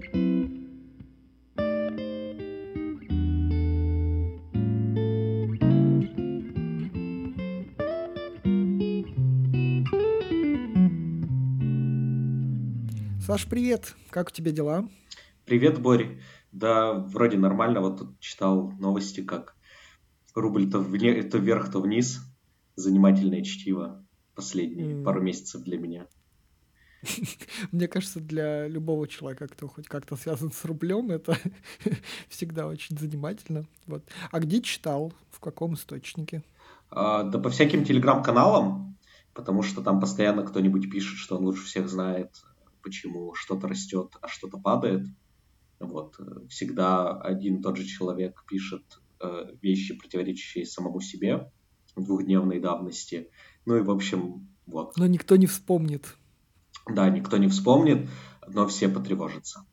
Саш, привет! Как у тебя дела? Привет, Борь. Да, вроде нормально. Вот тут читал новости, как рубль то, вне, то вверх, то вниз. Занимательное чтиво последние mm. пару месяцев для меня. Мне кажется, для любого человека, кто хоть как-то связан с рублем, это всегда очень занимательно. Вот. А где читал? В каком источнике? А, да по всяким телеграм-каналам, потому что там постоянно кто-нибудь пишет, что он лучше всех знает почему что-то растет, а что-то падает. Вот. Всегда один и тот же человек пишет э, вещи, противоречащие самому себе двухдневной давности. Ну и, в общем, вот. Но никто не вспомнит. Да, никто не вспомнит, но все потревожатся.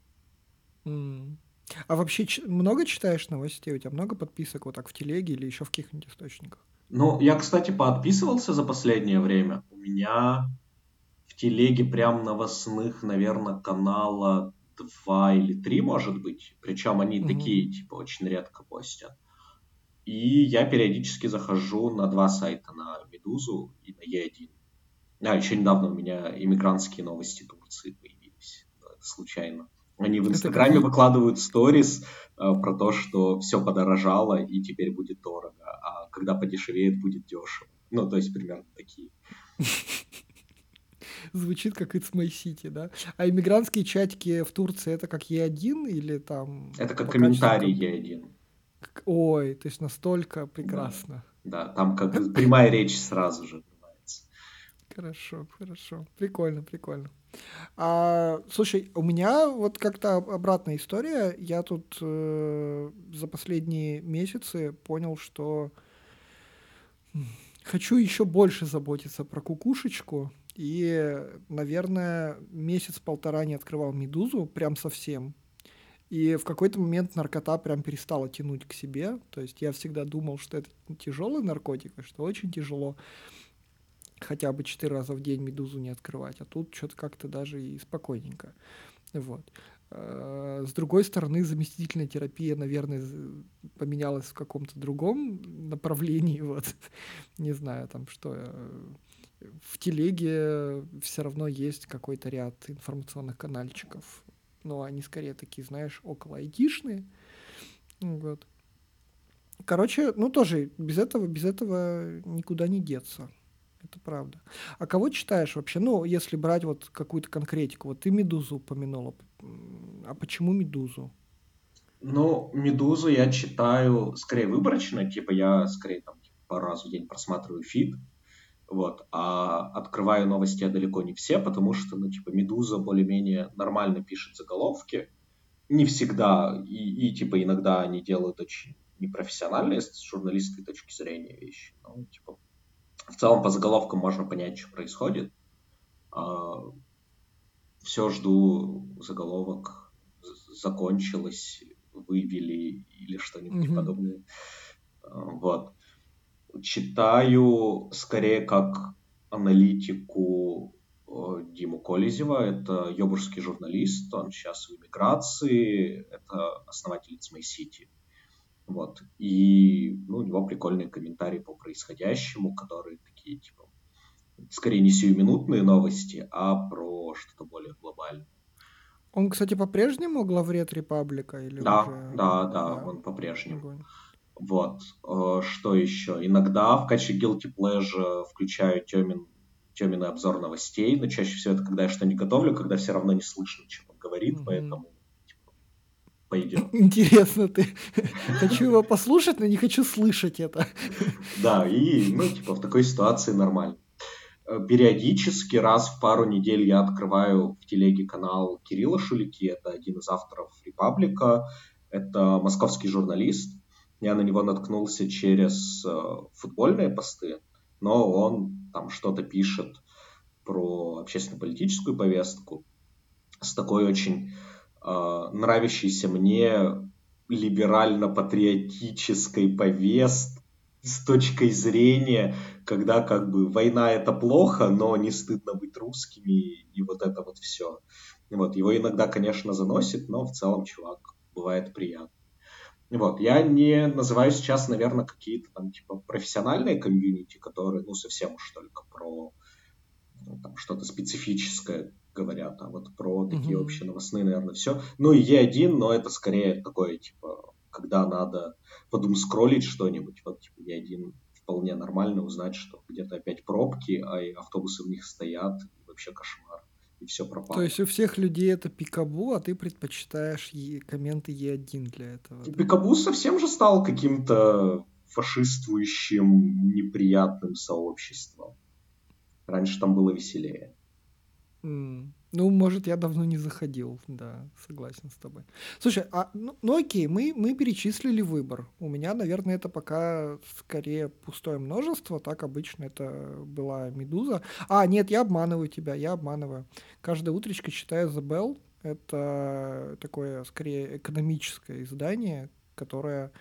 Mm. А вообще много читаешь новостей? У тебя много подписок вот так в телеге или еще в каких-нибудь источниках? Ну, я, кстати, поотписывался за последнее время. У меня телеге прям новостных, наверное, канала два или три, может быть. Причем они mm-hmm. такие, типа, очень редко постят. И я периодически захожу на два сайта, на Медузу и на Е1. А, еще недавно у меня иммигрантские новости Турции появились. Случайно. Они в Инстаграме выкладывают сторис э, про то, что все подорожало и теперь будет дорого, а когда подешевеет, будет дешево. Ну, то есть примерно такие. Звучит как It's My City, да? А иммигрантские чатики в Турции это как Е1 или там... Это как комментарий Е1. Ой, то есть настолько прекрасно. Да, да там как прямая речь сразу же. Хорошо, хорошо. Прикольно, прикольно. А, слушай, у меня вот как-то обратная история. Я тут э, за последние месяцы понял, что хочу еще больше заботиться про кукушечку. И, наверное, месяц-полтора не открывал «Медузу» прям совсем. И в какой-то момент наркота прям перестала тянуть к себе. То есть я всегда думал, что это тяжелый наркотик, и что очень тяжело хотя бы четыре раза в день медузу не открывать. А тут что-то как-то даже и спокойненько. Вот. А, с другой стороны, заместительная терапия, наверное, поменялась в каком-то другом направлении. Вот. Не знаю, там что э, в телеге все равно есть какой-то ряд информационных канальчиков. Но они скорее такие, знаешь, около айтишные. Вот. Короче, ну тоже без этого, без этого никуда не деться. Это правда. А кого читаешь вообще? Ну, если брать вот какую-то конкретику. Вот ты «Медузу» упомянула. А почему «Медузу»? Ну, «Медузу» я читаю скорее выборочно. Типа я скорее там пару раз в день просматриваю фид. Вот. А открываю новости я далеко не все, потому что, ну, типа, Медуза более-менее нормально пишет заголовки. Не всегда. И, и, типа, иногда они делают очень непрофессиональные с журналистской точки зрения вещи. Ну, типа, в целом по заголовкам можно понять, что происходит. А, все жду заголовок закончилось, вывели или что-нибудь mm-hmm. подобное. А, вот читаю скорее как аналитику э, Диму Колезева. Это йобурский журналист, он сейчас в эмиграции, это основатель My City. Вот. И ну, у него прикольные комментарии по происходящему, которые такие, типа, скорее не сиюминутные новости, а про что-то более глобальное. Он, кстати, по-прежнему главред Репаблика? Или да, уже... да, да, да, он по-прежнему. Вот. Э, что еще? Иногда в качестве guilty pleasure включаю Тёмин, Тёмин обзор новостей, но чаще всего это когда я что-нибудь готовлю, когда все равно не слышно, что он говорит, mm-hmm. поэтому пойдет. Интересно, ты хочу его послушать, но не хочу слышать это. Да, и, ну, типа, в такой ситуации нормально. Э, периодически раз в пару недель я открываю в телеге канал Кирилла Шулики, это один из авторов Репаблика, это московский журналист, я на него наткнулся через э, футбольные посты, но он там что-то пишет про общественно-политическую повестку с такой очень нравящейся мне либерально-патриотической повесткой с точкой зрения, когда как бы война это плохо, но не стыдно быть русскими и вот это вот все. Вот, его иногда, конечно, заносит, но в целом чувак бывает приятно. Вот, я не называю сейчас, наверное, какие-то там типа профессиональные комьюнити, которые, ну, совсем уж только про ну, там, что-то специфическое говорят, а вот про такие mm-hmm. общие новостные, наверное, все. Ну и Е1, но это скорее такое, типа, когда надо подум скроллить что-нибудь, вот, типа, Е1 вполне нормально узнать, что где-то опять пробки, а автобусы в них стоят, и вообще кошмар и все пропало. То есть у всех людей это пикабу, а ты предпочитаешь е- комменты Е1 для этого. Да? Пикабу совсем же стал каким-то фашиствующим, неприятным сообществом. Раньше там было веселее. Ну, может, я давно не заходил, да, согласен с тобой. Слушай, а, ну, ну окей, мы, мы перечислили выбор. У меня, наверное, это пока скорее пустое множество, так обычно это была «Медуза». А, нет, я обманываю тебя, я обманываю. Каждое утречко читаю «The Bell». Это такое, скорее, экономическое издание, которое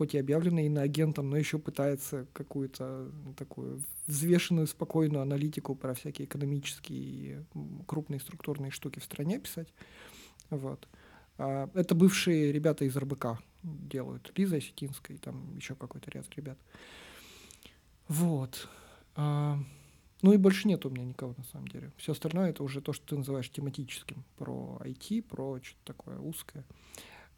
хоть и объявлено иноагентом, но еще пытается какую-то такую взвешенную, спокойную аналитику про всякие экономические крупные структурные штуки в стране писать. Вот. А, это бывшие ребята из РБК делают. Лиза Осетинская и там еще какой-то ряд ребят. Вот. А, ну и больше нет у меня никого на самом деле. Все остальное это уже то, что ты называешь тематическим. Про IT, про что-то такое узкое.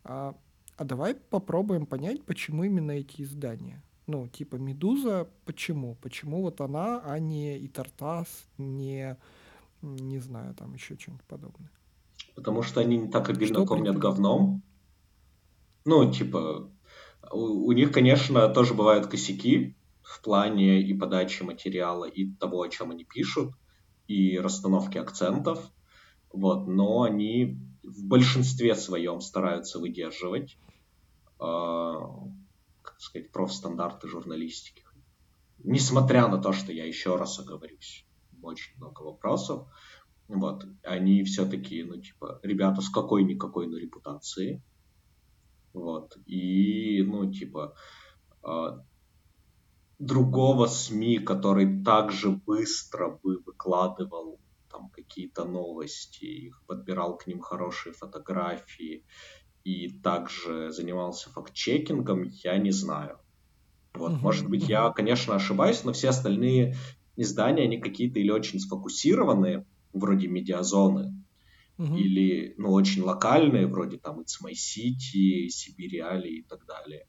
А а давай попробуем понять, почему именно эти издания. Ну, типа «Медуза» почему? Почему вот она, а не и «Тартас», не, не знаю, там еще что-нибудь подобное. Потому что они не так обильно что кормят говном. Ну, типа, у, у них, конечно, тоже бывают косяки в плане и подачи материала, и того, о чем они пишут, и расстановки акцентов. Вот, но они в большинстве своем стараются выдерживать, э, как сказать, профстандарты журналистики. Несмотря на то, что я еще раз оговорюсь, очень много вопросов, вот, они все-таки, ну, типа, ребята с какой-никакой, но репутацией, вот, и, ну, типа, э, другого СМИ, который также быстро бы выкладывал там какие-то новости, подбирал к ним хорошие фотографии и также занимался факт-чекингом, я не знаю. Вот, может быть, я, конечно, ошибаюсь, но все остальные издания, они какие-то или очень сфокусированные, вроде медиазоны, или, ну, очень локальные, вроде там It's My City, Сибириали и так далее.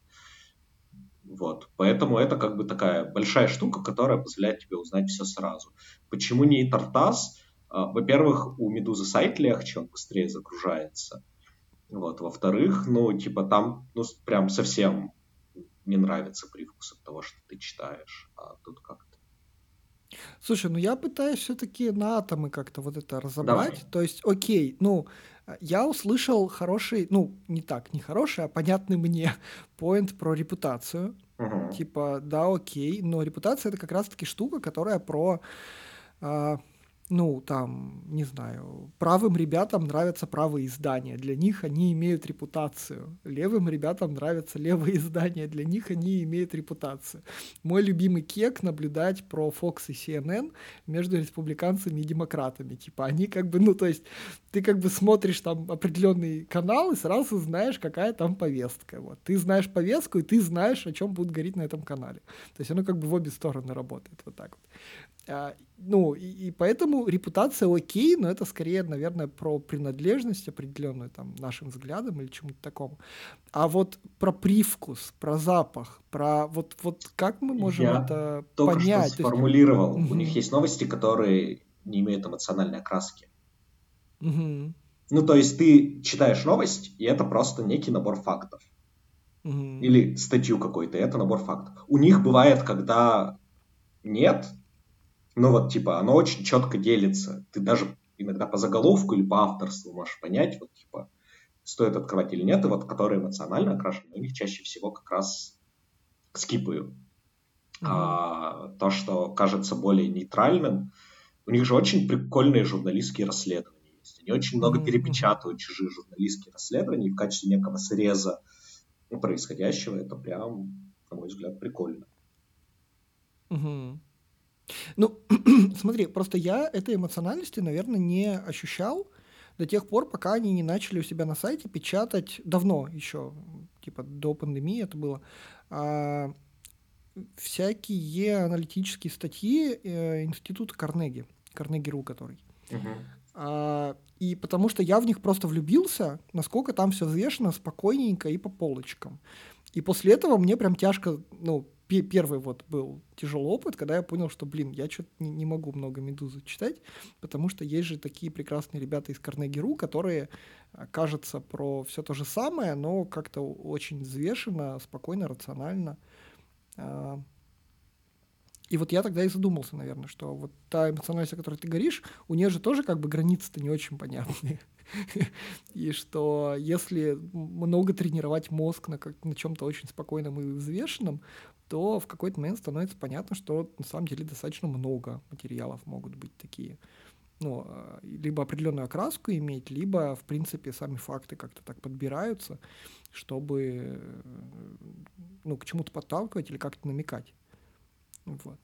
Вот. Поэтому это как бы такая большая штука, которая позволяет тебе узнать все сразу. Почему не Тартас? А, во-первых, у Медузы сайт легче, он быстрее загружается. Вот. Во-вторых, ну, типа, там, ну, прям совсем не нравится привкус от того, что ты читаешь. А тут как-то. Слушай, ну я пытаюсь все-таки на атомы как-то вот это разобрать. Давай. То есть, окей, ну, я услышал хороший, ну, не так, не хороший, а понятный мне поинт про репутацию. Угу. Типа, да, окей, но репутация это как раз-таки штука, которая про а, ну, там, не знаю, правым ребятам нравятся правые издания, для них они имеют репутацию. Левым ребятам нравятся левые издания, для них они имеют репутацию. Мой любимый кек наблюдать про Fox и CNN между республиканцами и демократами. Типа, они как бы, ну, то есть, ты как бы смотришь там определенный канал и сразу знаешь, какая там повестка. Вот. Ты знаешь повестку, и ты знаешь, о чем будут говорить на этом канале. То есть оно как бы в обе стороны работает вот так вот. А, ну, и, и поэтому репутация окей, но это скорее, наверное, про принадлежность определенную там нашим взглядам или чему-то такому. А вот про привкус, про запах, про вот, вот как мы можем Я это только понять? Что сформулировал. Есть... У них есть новости, которые не имеют эмоциональной окраски. Угу. Ну, то есть ты читаешь новость, и это просто некий набор фактов. Угу. Или статью какой-то, это набор фактов. У них бывает, когда нет, ну вот, типа, оно очень четко делится. Ты даже иногда по заголовку или по авторству можешь понять, вот, типа, стоит открывать или нет, и вот, которые эмоционально окрашены, у них чаще всего как раз скипаю. Mm-hmm. А, то, что кажется более нейтральным, у них же очень прикольные журналистские расследования есть. Они очень много перепечатывают чужие журналистские расследования, и в качестве некого среза происходящего это прям, на мой взгляд, прикольно. Угу. Ну, смотри, просто я этой эмоциональности, наверное, не ощущал. до тех пор, пока они не начали у себя на сайте печатать давно еще, типа до пандемии это было, а, всякие аналитические статьи э, института Карнеги, Карнеги.ру который. Uh-huh. А, и потому что я в них просто влюбился, насколько там все взвешено, спокойненько и по полочкам. И после этого мне прям тяжко, ну, первый вот был тяжелый опыт, когда я понял, что, блин, я что-то не, не могу много «Медузы» читать, потому что есть же такие прекрасные ребята из Карнеги.ру, которые, а, кажется, про все то же самое, но как-то очень взвешенно, спокойно, рационально. И вот я тогда и задумался, наверное, что вот та эмоциональность, о которой ты говоришь, у нее же тоже как бы границы-то не очень понятные. И что если много тренировать мозг на, как, на чем-то очень спокойном и взвешенном, то в какой-то момент становится понятно, что на самом деле достаточно много материалов могут быть такие. Ну, а, либо определенную окраску иметь, либо, в принципе, сами факты как-то так подбираются, чтобы ну, к чему-то подталкивать или как-то намекать. Вот.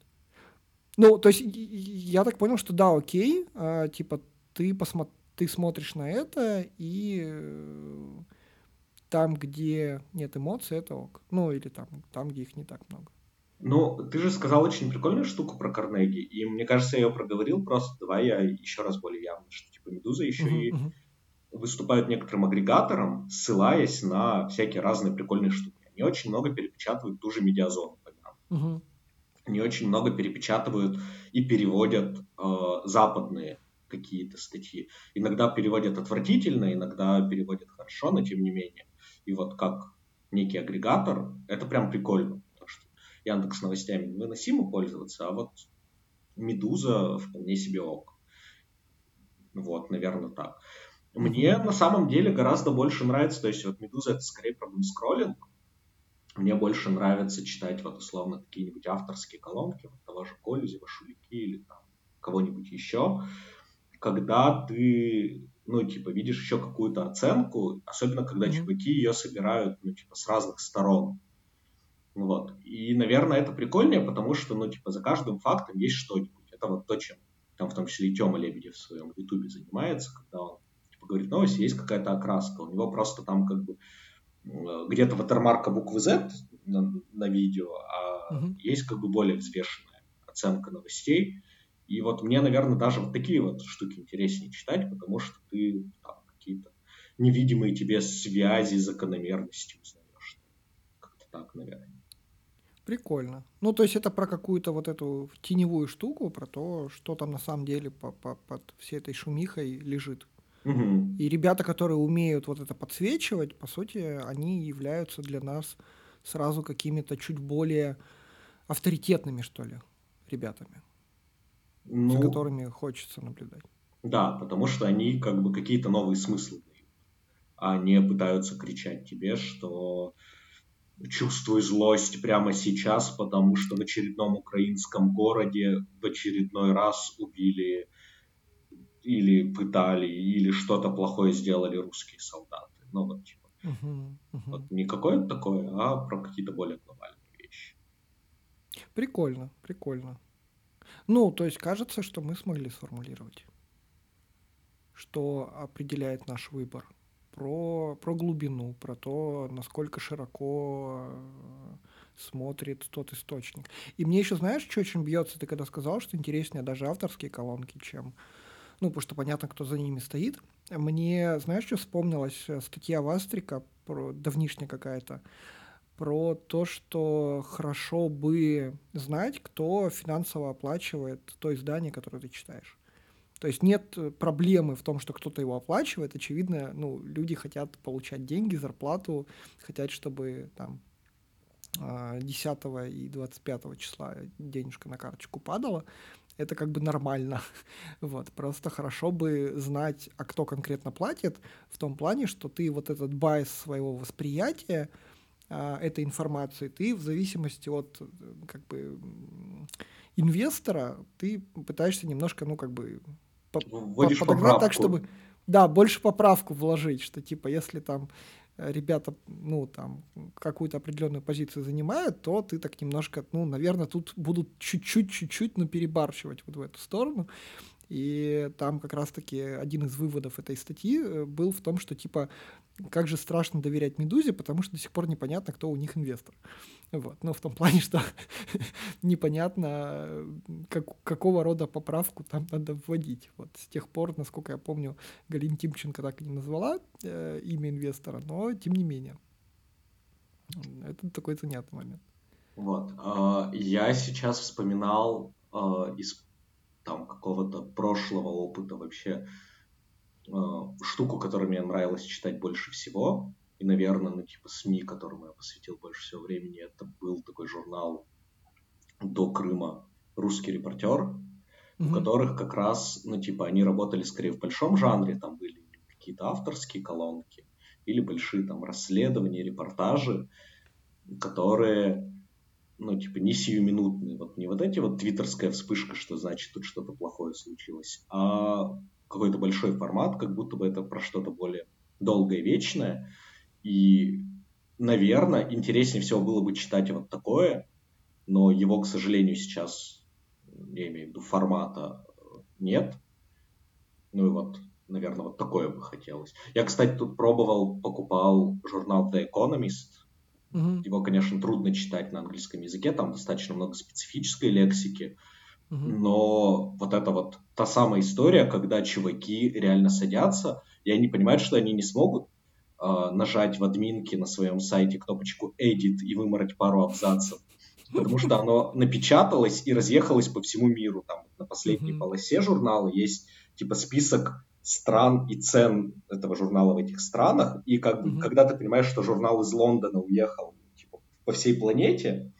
Ну, то есть я так понял, что да, окей, а, типа ты, посмо ты смотришь на это, и э, там, где нет эмоций, это ок. Ну, или там, там, где их не так много. Ну, ты же сказал очень прикольную штуку про Карнеги, и мне кажется, я ее проговорил просто. Давай я еще раз более явно, что типа Медуза еще uh-huh, и uh-huh. выступают некоторым агрегатором, ссылаясь на всякие разные прикольные штуки. Они очень много перепечатывают ту же медиазону. Uh-huh они очень много перепечатывают и переводят э, западные какие-то статьи. Иногда переводят отвратительно, иногда переводят хорошо, но тем не менее. И вот как некий агрегатор, это прям прикольно. Потому что Яндекс новостями выносимо пользоваться, а вот Медуза вполне себе ок. Вот, наверное, так. Мне на самом деле гораздо больше нравится, то есть вот Медуза это скорее про скроллинг, мне больше нравится читать вот условно какие-нибудь авторские колонки, вот того же Колюзева, Шулики или там кого-нибудь еще, когда ты, ну, типа, видишь еще какую-то оценку, особенно когда mm-hmm. чуваки ее собирают, ну, типа, с разных сторон. Вот. И, наверное, это прикольнее, потому что, ну, типа, за каждым фактом есть что-нибудь. Это вот то, чем там в том числе и Тёма Лебедев в своем ютубе занимается, когда он типа, говорит, новость, есть какая-то окраска. У него просто там как бы где-то ватермарка буквы Z на, на видео, а угу. есть как бы более взвешенная оценка новостей. И вот мне, наверное, даже вот такие вот штуки интереснее читать, потому что ты там какие-то невидимые тебе связи, закономерности узнаешь. Как-то так, наверное. Прикольно. Ну, то есть это про какую-то вот эту теневую штуку, про то, что там на самом деле по -по под всей этой шумихой лежит. Угу. И ребята, которые умеют вот это подсвечивать, по сути, они являются для нас сразу какими-то чуть более авторитетными, что ли, ребятами, ну, за которыми хочется наблюдать. Да, потому что они как бы какие-то новые смыслы дают, а не пытаются кричать тебе, что чувствуй злость прямо сейчас, потому что в очередном украинском городе в очередной раз убили или пытали, или что-то плохое сделали русские солдаты. Ну, вот, типа. Uh-huh, uh-huh. Вот не какое-то такое, а про какие-то более глобальные вещи. Прикольно, прикольно. Ну, то есть кажется, что мы смогли сформулировать, что определяет наш выбор. Про, про глубину, про то, насколько широко э, смотрит тот источник. И мне еще, знаешь, что очень бьется, ты когда сказал, что интереснее даже авторские колонки, чем ну, потому что понятно, кто за ними стоит. Мне, знаешь, что вспомнилась э, статья Вастрика, про, давнишняя какая-то, про то, что хорошо бы знать, кто финансово оплачивает то издание, которое ты читаешь. То есть нет проблемы в том, что кто-то его оплачивает. Очевидно, ну, люди хотят получать деньги, зарплату, хотят, чтобы там 10 а, и 25 числа денежка на карточку падала это как бы нормально. вот, просто хорошо бы знать, а кто конкретно платит, в том плане, что ты вот этот байс своего восприятия а, этой информации, ты в зависимости от как бы инвестора, ты пытаешься немножко, ну, как бы подогнать поправку. так, чтобы да, больше поправку вложить, что типа если там ребята, ну, там, какую-то определенную позицию занимают, то ты так немножко, ну, наверное, тут будут чуть-чуть, чуть-чуть, но перебарщивать вот в эту сторону. И там как раз-таки один из выводов этой статьи э, был в том, что типа как же страшно доверять Медузе, потому что до сих пор непонятно, кто у них инвестор. Вот. Ну, в том плане, что непонятно, как, какого рода поправку там надо вводить. Вот с тех пор, насколько я помню, Галина Тимченко так и не назвала э, имя инвестора, но тем не менее. Это такой занятный момент. Вот. А, я сейчас вспоминал а, из там какого-то прошлого опыта вообще а, штуку, которую мне нравилось читать больше всего. И, наверное, ну, типа СМИ, которому я посвятил больше всего времени, это был такой журнал до Крыма «Русский репортер», mm-hmm. в которых как раз, ну, типа, они работали скорее в большом жанре, там были какие-то авторские колонки или большие там расследования, репортажи, которые, ну, типа, не сиюминутные, вот не вот эти вот твиттерская вспышка, что значит тут что-то плохое случилось, а какой-то большой формат, как будто бы это про что-то более долгое, вечное, и, наверное, интереснее всего было бы читать вот такое, но его, к сожалению, сейчас, я имею в виду, формата нет. Ну и вот, наверное, вот такое бы хотелось. Я, кстати, тут пробовал, покупал журнал The Economist. Угу. Его, конечно, трудно читать на английском языке, там достаточно много специфической лексики. Угу. Но вот это вот та самая история, когда чуваки реально садятся, и они понимают, что они не смогут э, нажать в админке на своем сайте кнопочку Edit и вымороть пару абзацев, потому что оно напечаталось и разъехалось по всему миру. Там на последней mm-hmm. полосе журнала есть типа список стран и цен этого журнала в этих странах, и как mm-hmm. когда ты понимаешь, что журнал из Лондона уехал типа, по всей планете,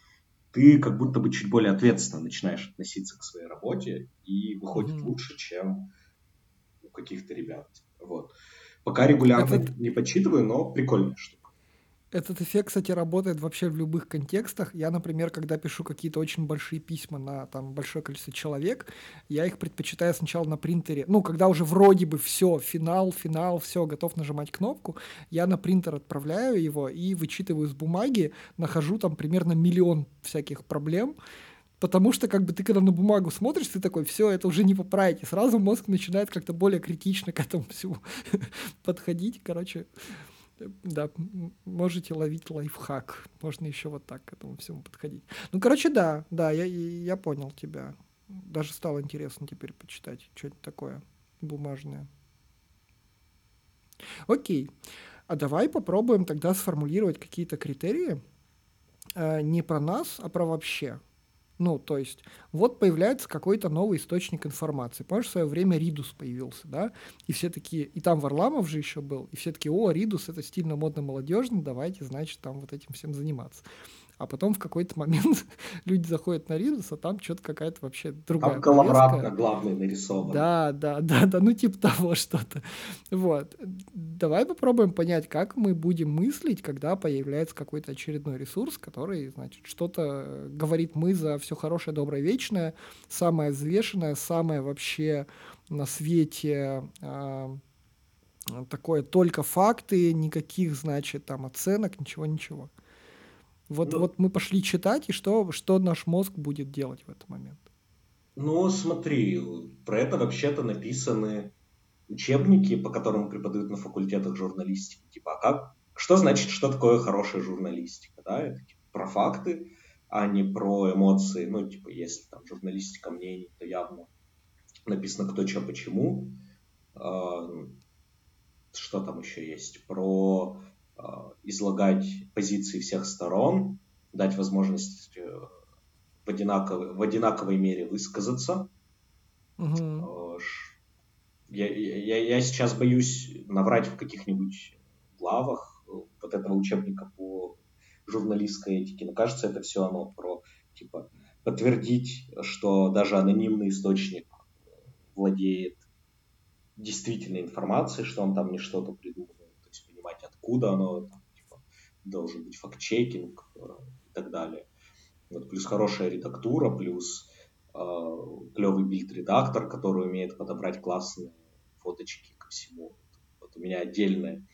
ты как будто бы чуть более ответственно начинаешь относиться к своей работе и выходит mm-hmm. лучше, чем у каких-то ребят. Вот. Пока регулярно это... не подсчитываю, но прикольная штука. Этот эффект, кстати, работает вообще в любых контекстах. Я, например, когда пишу какие-то очень большие письма на там большое количество человек, я их предпочитаю сначала на принтере. Ну, когда уже вроде бы все, финал, финал, все, готов нажимать кнопку, я на принтер отправляю его и вычитываю с бумаги, нахожу там примерно миллион всяких проблем, Потому что, как бы, ты когда на бумагу смотришь, ты такой, все, это уже не поправить. И сразу мозг начинает как-то более критично к этому всему подходить. Короче, да, можете ловить лайфхак. Можно еще вот так к этому всему подходить. Ну, короче, да, да, я, я понял тебя. Даже стало интересно теперь почитать что-нибудь такое бумажное. Окей. А давай попробуем тогда сформулировать какие-то критерии э, не про нас, а про вообще. Ну, то есть, вот появляется какой-то новый источник информации. Помнишь, в свое время Ридус появился, да? И все такие, и там Варламов же еще был, и все такие, о, Ридус это стильно, модно, молодежно, давайте, значит, там вот этим всем заниматься а потом в какой-то момент люди заходят на Ридус, а там что-то какая-то вообще другая Там коловратка главный нарисован. Да, да, да, да, ну типа того что-то. Вот. Давай попробуем понять, как мы будем мыслить, когда появляется какой-то очередной ресурс, который, значит, что-то говорит мы за все хорошее, доброе, вечное, самое взвешенное, самое вообще на свете э, такое только факты, никаких, значит, там оценок, ничего-ничего. Вот, ну, вот мы пошли читать, и что, что наш мозг будет делать в этот момент? Ну, смотри, про это вообще-то написаны учебники, по которым преподают на факультетах журналистики. Типа, а как, что значит, что такое хорошая журналистика? Да? Это типа, про факты, а не про эмоции. Ну, типа, если там журналистика мнений, то явно написано кто, что, почему. А, что там еще есть? Про излагать позиции всех сторон, дать возможность э, в одинаковой, в одинаковой мере высказаться. Угу. Я, я, я сейчас боюсь наврать в каких-нибудь главах э, вот этого учебника по журналистской этике, но кажется, это все оно про типа подтвердить, что даже анонимный источник владеет действительной информацией, что он там не что-то придумал откуда оно, там, типа, должен быть факт-чекинг э, и так далее. Вот, плюс хорошая редактура, плюс э, клевый билд-редактор, который умеет подобрать классные фоточки ко всему. Вот у меня отдельная,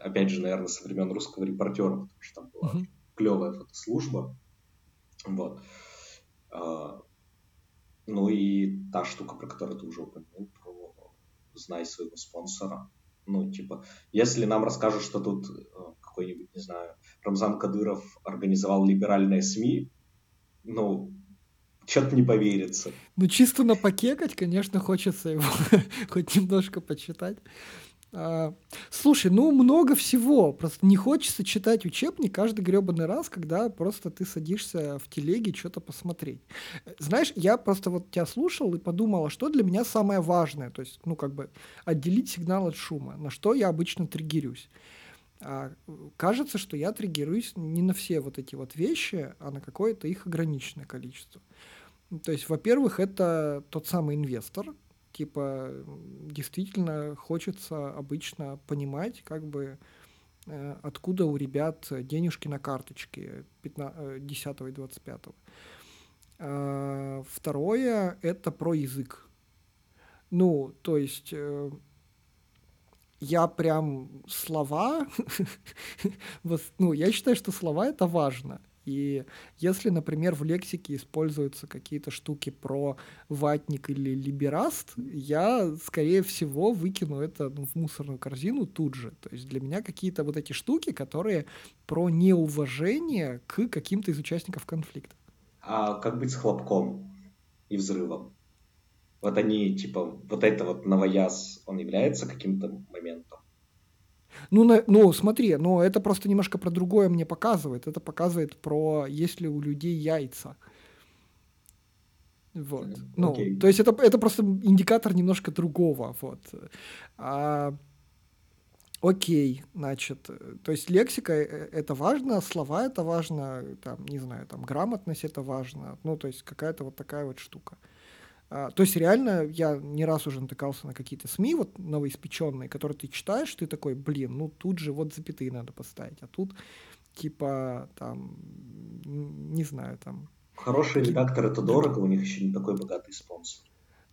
опять же, наверное, со времен русского репортера, потому что там была mm-hmm. клевая фотослужба. Вот. Э, Ну и та штука, про которую ты уже упомянул, про знай своего спонсора. Ну, типа, если нам расскажут, что тут э, какой-нибудь, не знаю, Рамзан Кадыров организовал либеральные СМИ, ну, что-то не поверится. Ну, чисто на покекать, конечно, хочется его хоть немножко почитать. А, слушай, ну много всего. Просто не хочется читать учебник каждый гребаный раз, когда просто ты садишься в телеге что-то посмотреть. Знаешь, я просто вот тебя слушал и подумал, а что для меня самое важное. То есть, ну, как бы отделить сигнал от шума, на что я обычно триггерюсь. А, кажется, что я триггируюсь не на все вот эти вот вещи, а на какое-то их ограниченное количество. То есть, во-первых, это тот самый инвестор, типа действительно хочется обычно понимать, как бы э, откуда у ребят денежки на карточке 15, 10 и 25. А, второе — это про язык. Ну, то есть э, я прям слова, ну, я считаю, что слова — это важно. И если, например, в лексике используются какие-то штуки про ватник или либераст, я, скорее всего, выкину это ну, в мусорную корзину тут же. То есть для меня какие-то вот эти штуки, которые про неуважение к каким-то из участников конфликта. А как быть с хлопком и взрывом? Вот они, типа, вот это вот новояз, он является каким-то моментом? Ну, на, ну, смотри, ну, это просто немножко про другое мне показывает. Это показывает про, есть ли у людей яйца. Вот. Okay. Ну, то есть это, это просто индикатор немножко другого. Вот. А, окей, значит, то есть лексика э, это важно, слова это важно, там, не знаю, там, грамотность это важно. Ну, то есть какая-то вот такая вот штука. А, то есть реально я не раз уже натыкался на какие-то СМИ вот новоиспеченные, которые ты читаешь, ты такой, блин, ну тут же вот запятые надо поставить, а тут типа там, не знаю, там... Хороший редактор это дорого, у них еще не такой богатый спонсор.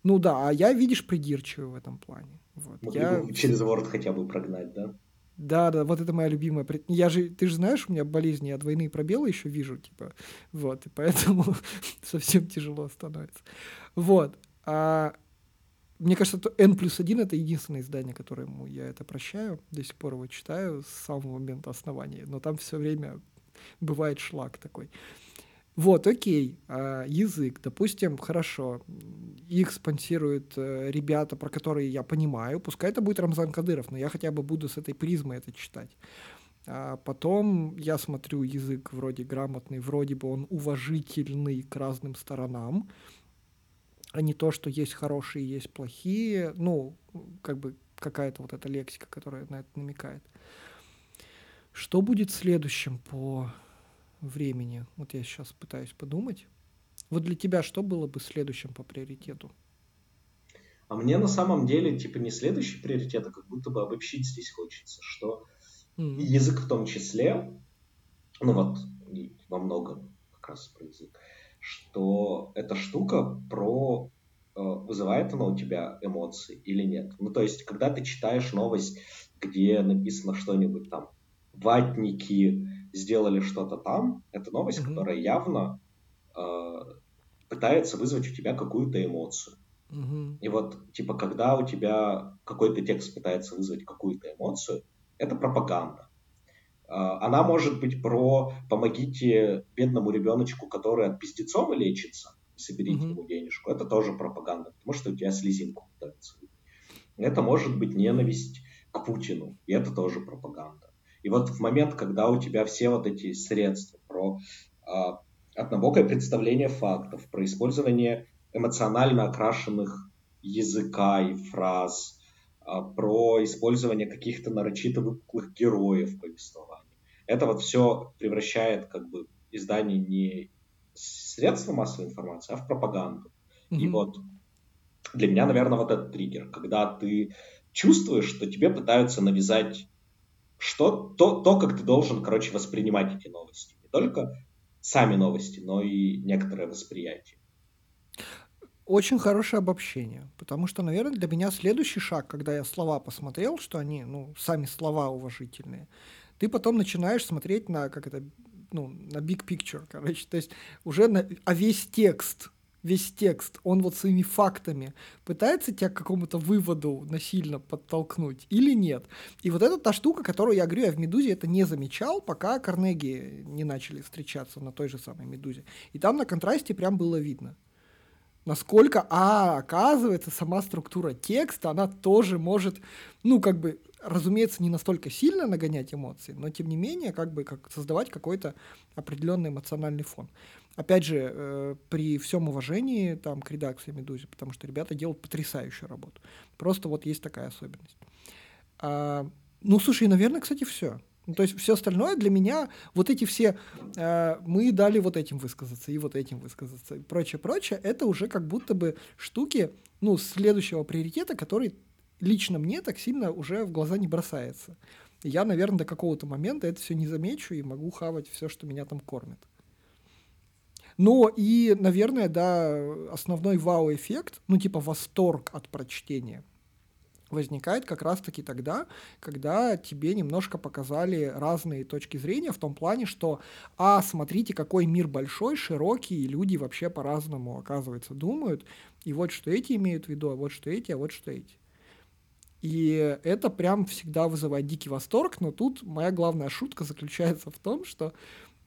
Ну да, а я, видишь, придирчивый в этом плане. Вот. Могли я... бы через Word хотя бы прогнать, да? Да, да, вот это моя любимая. Я же, ты же знаешь, у меня болезнь, я двойные пробелы еще вижу, типа, вот, и поэтому совсем тяжело становится. Вот. А мне кажется, что N плюс 1 это единственное издание, которому я это прощаю. До сих пор его читаю с самого момента основания. Но там все время бывает шлак такой. Вот, окей, а, язык, допустим, хорошо, их спонсируют э, ребята, про которые я понимаю, пускай это будет Рамзан Кадыров, но я хотя бы буду с этой призмой это читать. А потом я смотрю язык вроде грамотный, вроде бы он уважительный к разным сторонам, а не то, что есть хорошие, есть плохие, ну, как бы какая-то вот эта лексика, которая на это намекает. Что будет следующим по времени? Вот я сейчас пытаюсь подумать. Вот для тебя что было бы следующим по приоритету? А мне на самом деле, типа, не следующий приоритет, а как будто бы обобщить здесь хочется, что mm-hmm. язык в том числе, ну вот, во многом как раз про язык, что эта штука про э, вызывает она у тебя эмоции или нет. Ну, то есть, когда ты читаешь новость, где написано что-нибудь там, ватники сделали что-то там, это новость, mm-hmm. которая явно э, пытается вызвать у тебя какую-то эмоцию. Mm-hmm. И вот, типа, когда у тебя какой-то текст пытается вызвать какую-то эмоцию, это пропаганда. Э, она может быть про «помогите бедному ребеночку, который от пиздецова лечится, соберите mm-hmm. ему денежку». Это тоже пропаганда, потому что у тебя слезинку пытаются. Это может быть ненависть к Путину, и это тоже пропаганда. И вот в момент, когда у тебя все вот эти средства про а, однобокое представление фактов, про использование эмоционально окрашенных языка и фраз, а, про использование каких-то нарочито выпуклых героев повествования. Это вот все превращает как бы издание не средство массовой информации, а в пропаганду. Mm-hmm. И вот для меня, наверное, вот этот триггер, когда ты чувствуешь, что тебе пытаются навязать что, то, то, как ты должен, короче, воспринимать эти новости. Не только сами новости, но и некоторое восприятие. Очень хорошее обобщение, потому что, наверное, для меня следующий шаг, когда я слова посмотрел, что они, ну, сами слова уважительные, ты потом начинаешь смотреть на, как это, ну, на big picture, короче, то есть уже на, а весь текст весь текст, он вот своими фактами пытается тебя к какому-то выводу насильно подтолкнуть или нет. И вот это та штука, которую я говорю, я в «Медузе» это не замечал, пока Карнеги не начали встречаться на той же самой «Медузе». И там на контрасте прям было видно насколько, а, оказывается, сама структура текста, она тоже может, ну, как бы, разумеется, не настолько сильно нагонять эмоции, но, тем не менее, как бы, как создавать какой-то определенный эмоциональный фон. Опять же, э, при всем уважении там, к редакции «Медузе», потому что ребята делают потрясающую работу. Просто вот есть такая особенность. А, ну, слушай, наверное, кстати, все. Ну, то есть все остальное для меня, вот эти все, э, мы дали вот этим высказаться и вот этим высказаться и прочее, прочее, это уже как будто бы штуки, ну, следующего приоритета, который лично мне так сильно уже в глаза не бросается. я, наверное, до какого-то момента это все не замечу и могу хавать все, что меня там кормит. Но и, наверное, да, основной вау-эффект, ну, типа восторг от прочтения – возникает как раз-таки тогда, когда тебе немножко показали разные точки зрения в том плане, что, а, смотрите, какой мир большой, широкий, и люди вообще по-разному, оказывается, думают, и вот что эти имеют в виду, а вот что эти, а вот что эти. И это прям всегда вызывает дикий восторг, но тут моя главная шутка заключается в том, что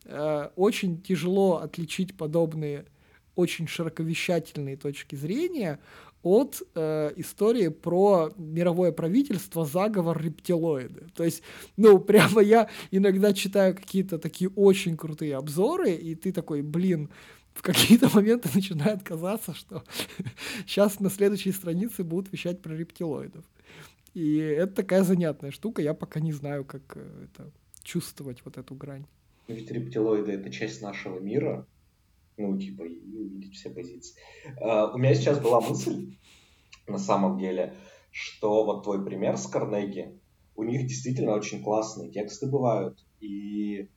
э, очень тяжело отличить подобные очень широковещательные точки зрения от э, истории про мировое правительство, заговор рептилоиды. То есть, ну, прямо я иногда читаю какие-то такие очень крутые обзоры, и ты такой, блин, в какие-то моменты начинает казаться, что сейчас на следующей странице будут вещать про рептилоидов. И это такая занятная штука, я пока не знаю, как э, это чувствовать вот эту грань. Ведь рептилоиды — это часть нашего мира, ну, типа, и увидеть все позиции. Uh, у меня сейчас была мысль, на самом деле, что вот твой пример с Карнеги, у них действительно очень классные тексты бывают, и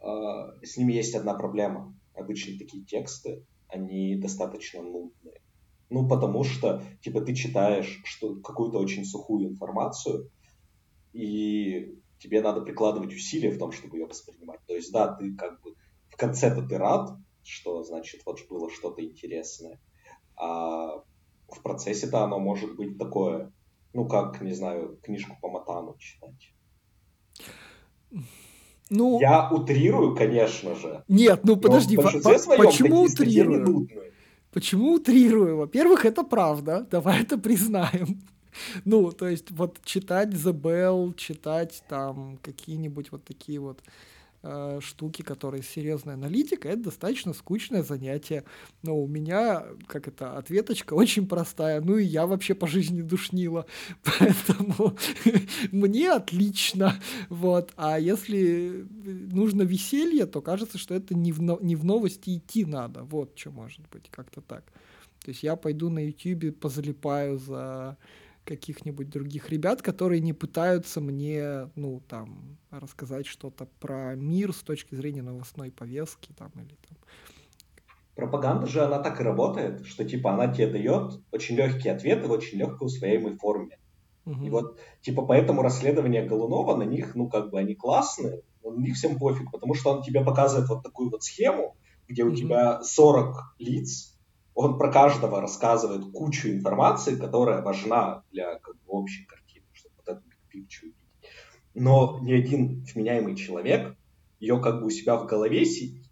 uh, с ними есть одна проблема. Обычно такие тексты, они достаточно нудные. Ну, потому что, типа, ты читаешь что, какую-то очень сухую информацию, и тебе надо прикладывать усилия в том, чтобы ее воспринимать. То есть, да, ты как бы в конце-то ты рад, что значит вот было что-то интересное. А в процессе-то оно может быть такое, ну как, не знаю, книжку по Матану читать. Ну, я утрирую, конечно же. Нет, ну подожди, по почему утрирую? Почему утрирую? Во-первых, это правда, давай это признаем. Ну, то есть, вот читать The Bell, читать там какие-нибудь вот такие вот э, штуки, которые серьезная аналитика, это достаточно скучное занятие. Но у меня, как это, ответочка очень простая. Ну и я вообще по жизни душнила. Поэтому мне отлично. Вот. А если нужно веселье, то кажется, что это не в, не в новости идти надо. Вот что может быть, как-то так. То есть я пойду на YouTube, позалипаю за каких-нибудь других ребят, которые не пытаются мне, ну, там, рассказать что-то про мир с точки зрения новостной повестки, там, или там. Пропаганда же, она так и работает, что, типа, она тебе дает очень легкие ответы в очень легкой усвояемой форме. Угу. И вот, типа, поэтому расследования Голунова, на них, ну, как бы, они классные, но на них всем пофиг, потому что он тебе показывает вот такую вот схему, где у угу. тебя 40 лиц, он про каждого рассказывает кучу информации, которая важна для как бы, общей картины, чтобы вот эту picture увидеть. Но ни один вменяемый человек ее как бы у себя в голове,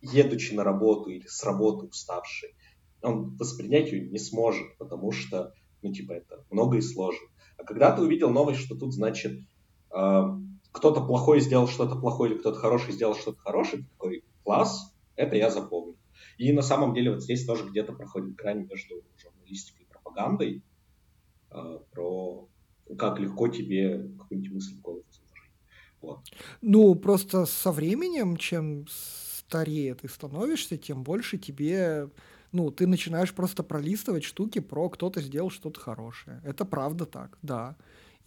едучи на работу или с работы уставший, он воспринять ее не сможет, потому что, ну, типа, это много и сложно. А когда ты увидел новость, что тут, значит, э, кто-то плохой сделал что-то плохое или кто-то хороший сделал что-то хорошее, такой класс, это я запомню. И на самом деле вот здесь тоже где-то проходит грань между журналистикой и пропагандой э, про как легко тебе какую-нибудь мысль в голову заложить. Вот. Ну, просто со временем, чем старее ты становишься, тем больше тебе ну, ты начинаешь просто пролистывать штуки про кто-то сделал что-то хорошее. Это правда так, да.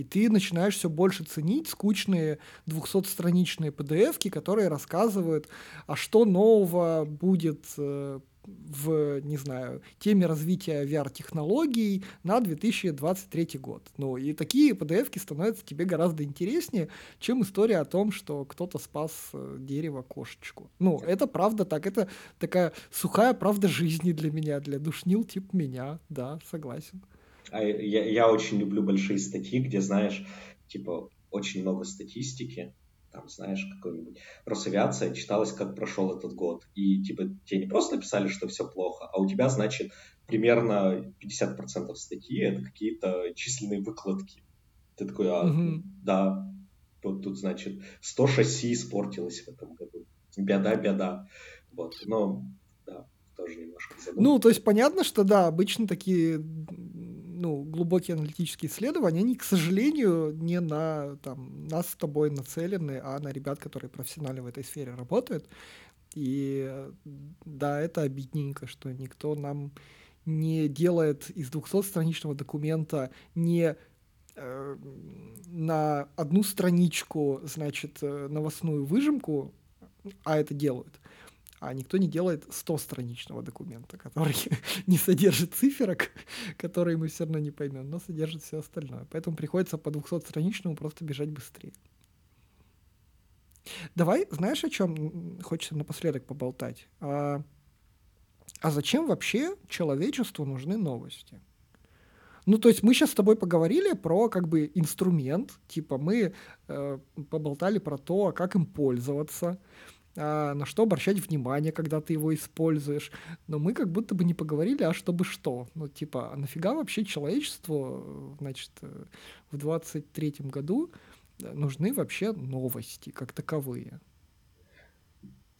И ты начинаешь все больше ценить скучные 200-страничные PDF, которые рассказывают, а что нового будет э, в, не знаю, теме развития VR-технологий на 2023 год. Ну, и такие PDF-ки становятся тебе гораздо интереснее, чем история о том, что кто-то спас э, дерево кошечку. Ну, это правда так, это такая сухая правда жизни для меня, для душнил типа меня, да, согласен. А я, я очень люблю большие статьи, где, знаешь, типа, очень много статистики, там, знаешь, какой-нибудь Росавиация читалась, как прошел этот год. И, типа, тебе не просто написали, что все плохо, а у тебя, значит, примерно 50% статьи — это какие-то численные выкладки. Ты такой, а, угу. да, вот тут, значит, 100 шасси испортилось в этом году. Беда, беда. Вот, но, да, тоже немножко задумал. Ну, то есть понятно, что, да, обычно такие ну, глубокие аналитические исследования, они, к сожалению, не на там, нас с тобой нацелены, а на ребят, которые профессионально в этой сфере работают. И да, это обидненько, что никто нам не делает из 200-страничного документа не э, на одну страничку, значит, э, новостную выжимку, а это делают, а никто не делает 100-страничного документа, который не содержит циферок, которые мы все равно не поймем, но содержит все остальное. Поэтому приходится по 200-страничному просто бежать быстрее. Давай, знаешь, о чем хочется напоследок поболтать? А, а зачем вообще человечеству нужны новости? Ну, то есть мы сейчас с тобой поговорили про как бы инструмент, типа мы э, поболтали про то, как им пользоваться, на что обращать внимание, когда ты его используешь. Но мы как будто бы не поговорили, а чтобы что. Ну, типа, а нафига вообще человечеству, значит, в 23-м году нужны вообще новости как таковые?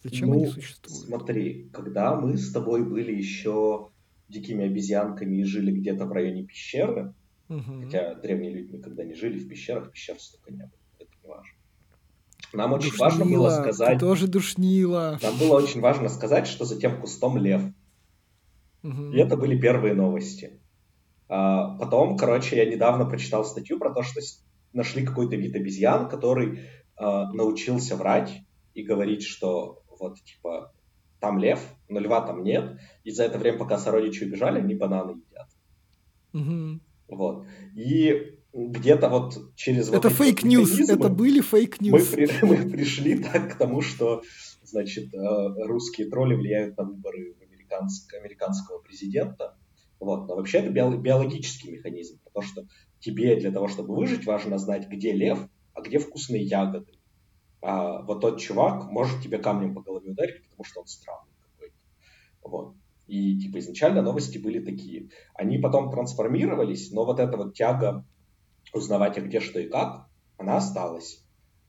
Зачем ну, они существуют? Смотри, когда мы с тобой были еще дикими обезьянками и жили где-то в районе пещеры, угу. хотя древние люди никогда не жили в пещерах, пещер столько не было. Нам очень душнила, важно было сказать... Тоже душнила. Нам было очень важно сказать, что за тем кустом лев. Угу. И это были первые новости. А, потом, короче, я недавно прочитал статью про то, что нашли какой-то вид обезьян, который а, научился врать и говорить, что вот, типа, там лев, но льва там нет. И за это время, пока сородичи убежали, они бананы едят. Угу. Вот. И где-то вот через... Это вот fake news, это были fake news. Мы, при, мы пришли так к тому, что, значит, э, русские тролли влияют на выборы американск, американского президента. Вот. Но вообще это биологический механизм, потому что тебе для того, чтобы выжить, важно знать, где лев, а где вкусные ягоды. А вот тот чувак может тебе камнем по голове ударить, потому что он странный какой-то. Вот. И типа изначально новости были такие. Они потом трансформировались, но вот эта вот тяга узнавать, а где что и как, она осталась.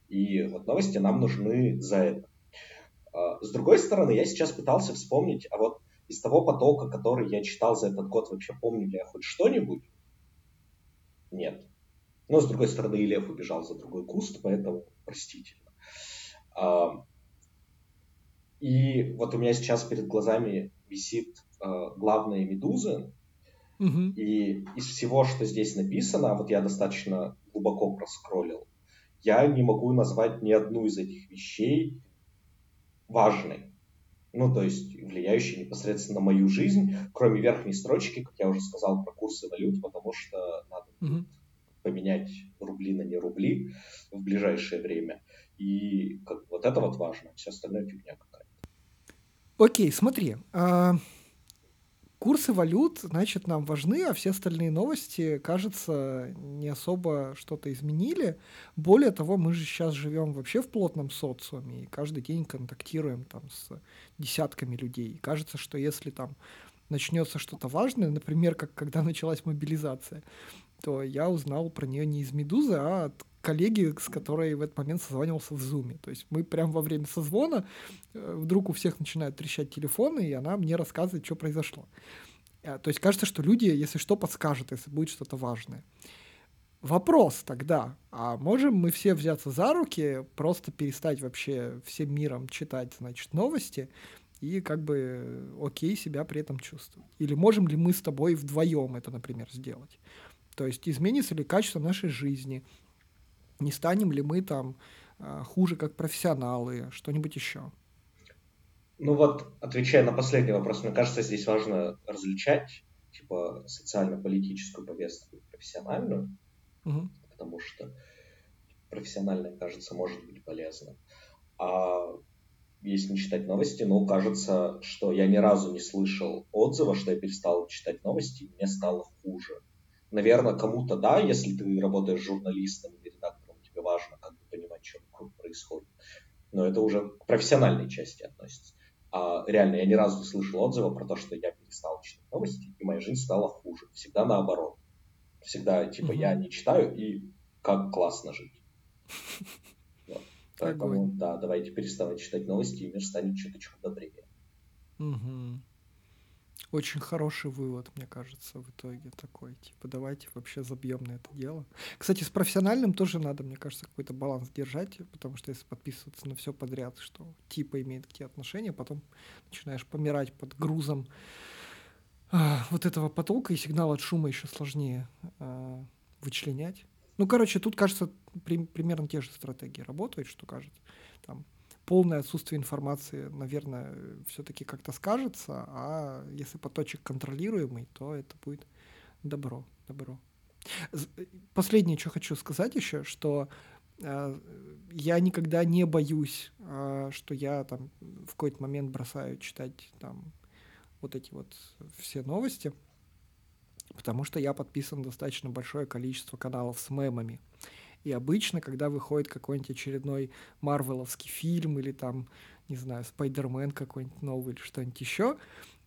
И вот новости нам нужны за это. А, с другой стороны, я сейчас пытался вспомнить, а вот из того потока, который я читал за этот год, вообще помню ли я хоть что-нибудь? Нет. Но, с другой стороны, и лев убежал за другой куст, поэтому простительно. А, и вот у меня сейчас перед глазами висит а, главная медуза, Угу. И из всего, что здесь написано, вот я достаточно глубоко проскроллил, я не могу назвать ни одну из этих вещей важной. Ну, то есть влияющей непосредственно на мою жизнь, кроме верхней строчки, как я уже сказал, про курсы валют, потому что надо угу. поменять рубли на не рубли в ближайшее время. И как, вот это вот важно, все остальное фигня какая-то. Окей, смотри. А Курсы валют, значит, нам важны, а все остальные новости, кажется, не особо что-то изменили. Более того, мы же сейчас живем вообще в плотном социуме и каждый день контактируем там с десятками людей. И кажется, что если там начнется что-то важное, например, как когда началась мобилизация, то я узнал про нее не из Медузы, а от коллеги, с которой в этот момент созванивался в Зуме. То есть мы прямо во время созвона, э, вдруг у всех начинают трещать телефоны, и она мне рассказывает, что произошло. Э, то есть кажется, что люди, если что, подскажут, если будет что-то важное. Вопрос тогда, а можем мы все взяться за руки, просто перестать вообще всем миром читать, значит, новости и как бы окей себя при этом чувствовать? Или можем ли мы с тобой вдвоем это, например, сделать? То есть изменится ли качество нашей жизни, не станем ли мы там а, хуже как профессионалы, что-нибудь еще? Ну вот, отвечая на последний вопрос, мне кажется, здесь важно различать типа социально-политическую повестку и профессиональную, угу. потому что профессиональная, кажется, может быть полезна. А если не читать новости, ну, кажется, что я ни разу не слышал отзыва, что я перестал читать новости, и мне стало хуже. Наверное, кому-то да, если ты работаешь журналистом или редактором, тебе важно как бы понимать, что вокруг происходит. Но это уже к профессиональной части относится. А реально, я ни разу не слышал отзыва про то, что я перестал читать новости, и моя жизнь стала хуже. Всегда наоборот. Всегда, типа, mm-hmm. я не читаю, и как классно жить. Вот. Поэтому, да, давайте переставать читать новости, и мир станет чуточку добрее. Угу. Очень хороший вывод, мне кажется, в итоге такой. Типа, давайте вообще забьем на это дело. Кстати, с профессиональным тоже надо, мне кажется, какой-то баланс держать, потому что если подписываться на все подряд, что типа имеет какие отношения, потом начинаешь помирать под грузом а, вот этого потока, и сигнал от шума еще сложнее а, вычленять. Ну, короче, тут, кажется, при, примерно те же стратегии работают, что кажется. Там полное отсутствие информации, наверное, все-таки как-то скажется, а если поточек контролируемый, то это будет добро, добро. Последнее, что хочу сказать еще, что э, я никогда не боюсь, э, что я там в какой-то момент бросаю читать там вот эти вот все новости, потому что я подписан достаточно большое количество каналов с мемами. И обычно, когда выходит какой-нибудь очередной марвеловский фильм или там, не знаю, Спайдермен какой-нибудь новый или что-нибудь еще,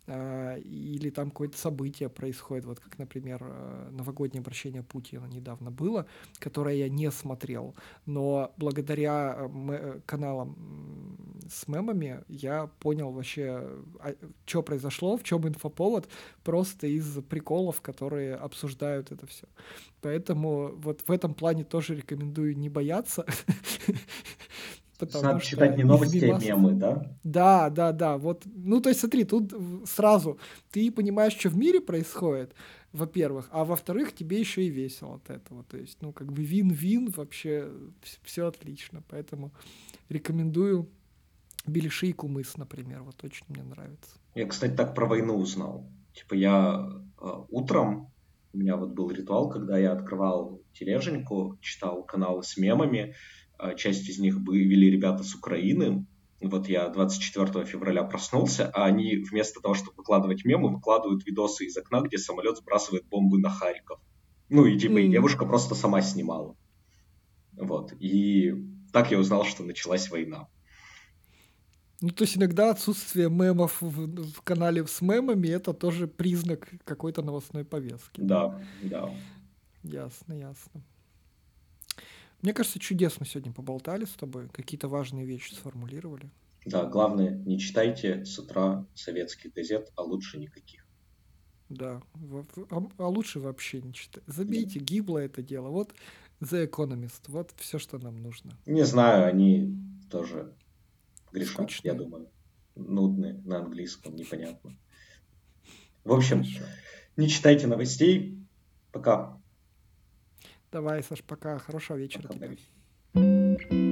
или там какое-то событие происходит, вот как, например, э, новогоднее обращение Путина недавно было, которое я не смотрел, но благодаря э, э, каналам с мемами я понял вообще, а, что произошло, в чем инфоповод, просто из приколов, которые обсуждают это все. Поэтому вот в этом плане тоже рекомендую не бояться, Потому Надо что читать не новости, а мемы, да? Да, да, да. Вот, ну, то есть, смотри, тут сразу ты понимаешь, что в мире происходит, во-первых, а во-вторых, тебе еще и весело от этого. То есть, ну, как бы вин-вин, вообще все отлично. Поэтому рекомендую Белиши и Кумыс, например, вот очень мне нравится. Я, кстати, так про войну узнал. Типа я э, утром, у меня вот был ритуал, когда я открывал тележеньку, читал каналы с мемами, часть из них вели ребята с Украины. Вот я 24 февраля проснулся, а они вместо того, чтобы выкладывать мемы, выкладывают видосы из окна, где самолет сбрасывает бомбы на Харьков. Ну и типа mm. девушка просто сама снимала. Вот. И так я узнал, что началась война. Ну, то есть иногда отсутствие мемов в, в канале с мемами это тоже признак какой-то новостной повестки. Да, да. Ясно, ясно. Мне кажется, чудесно сегодня поболтали с тобой, какие-то важные вещи сформулировали. Да, главное, не читайте с утра советских газет, а лучше никаких. Да, а, а лучше вообще не читать. Забейте, да. гибло это дело. Вот The Economist, вот все, что нам нужно. Не знаю, они тоже грешат, Скучные. я думаю. Нудные на английском, непонятно. В общем, Хорошо. не читайте новостей. Пока. Давай, Саш, пока. Хорошего вечера пока, тебе. Пока.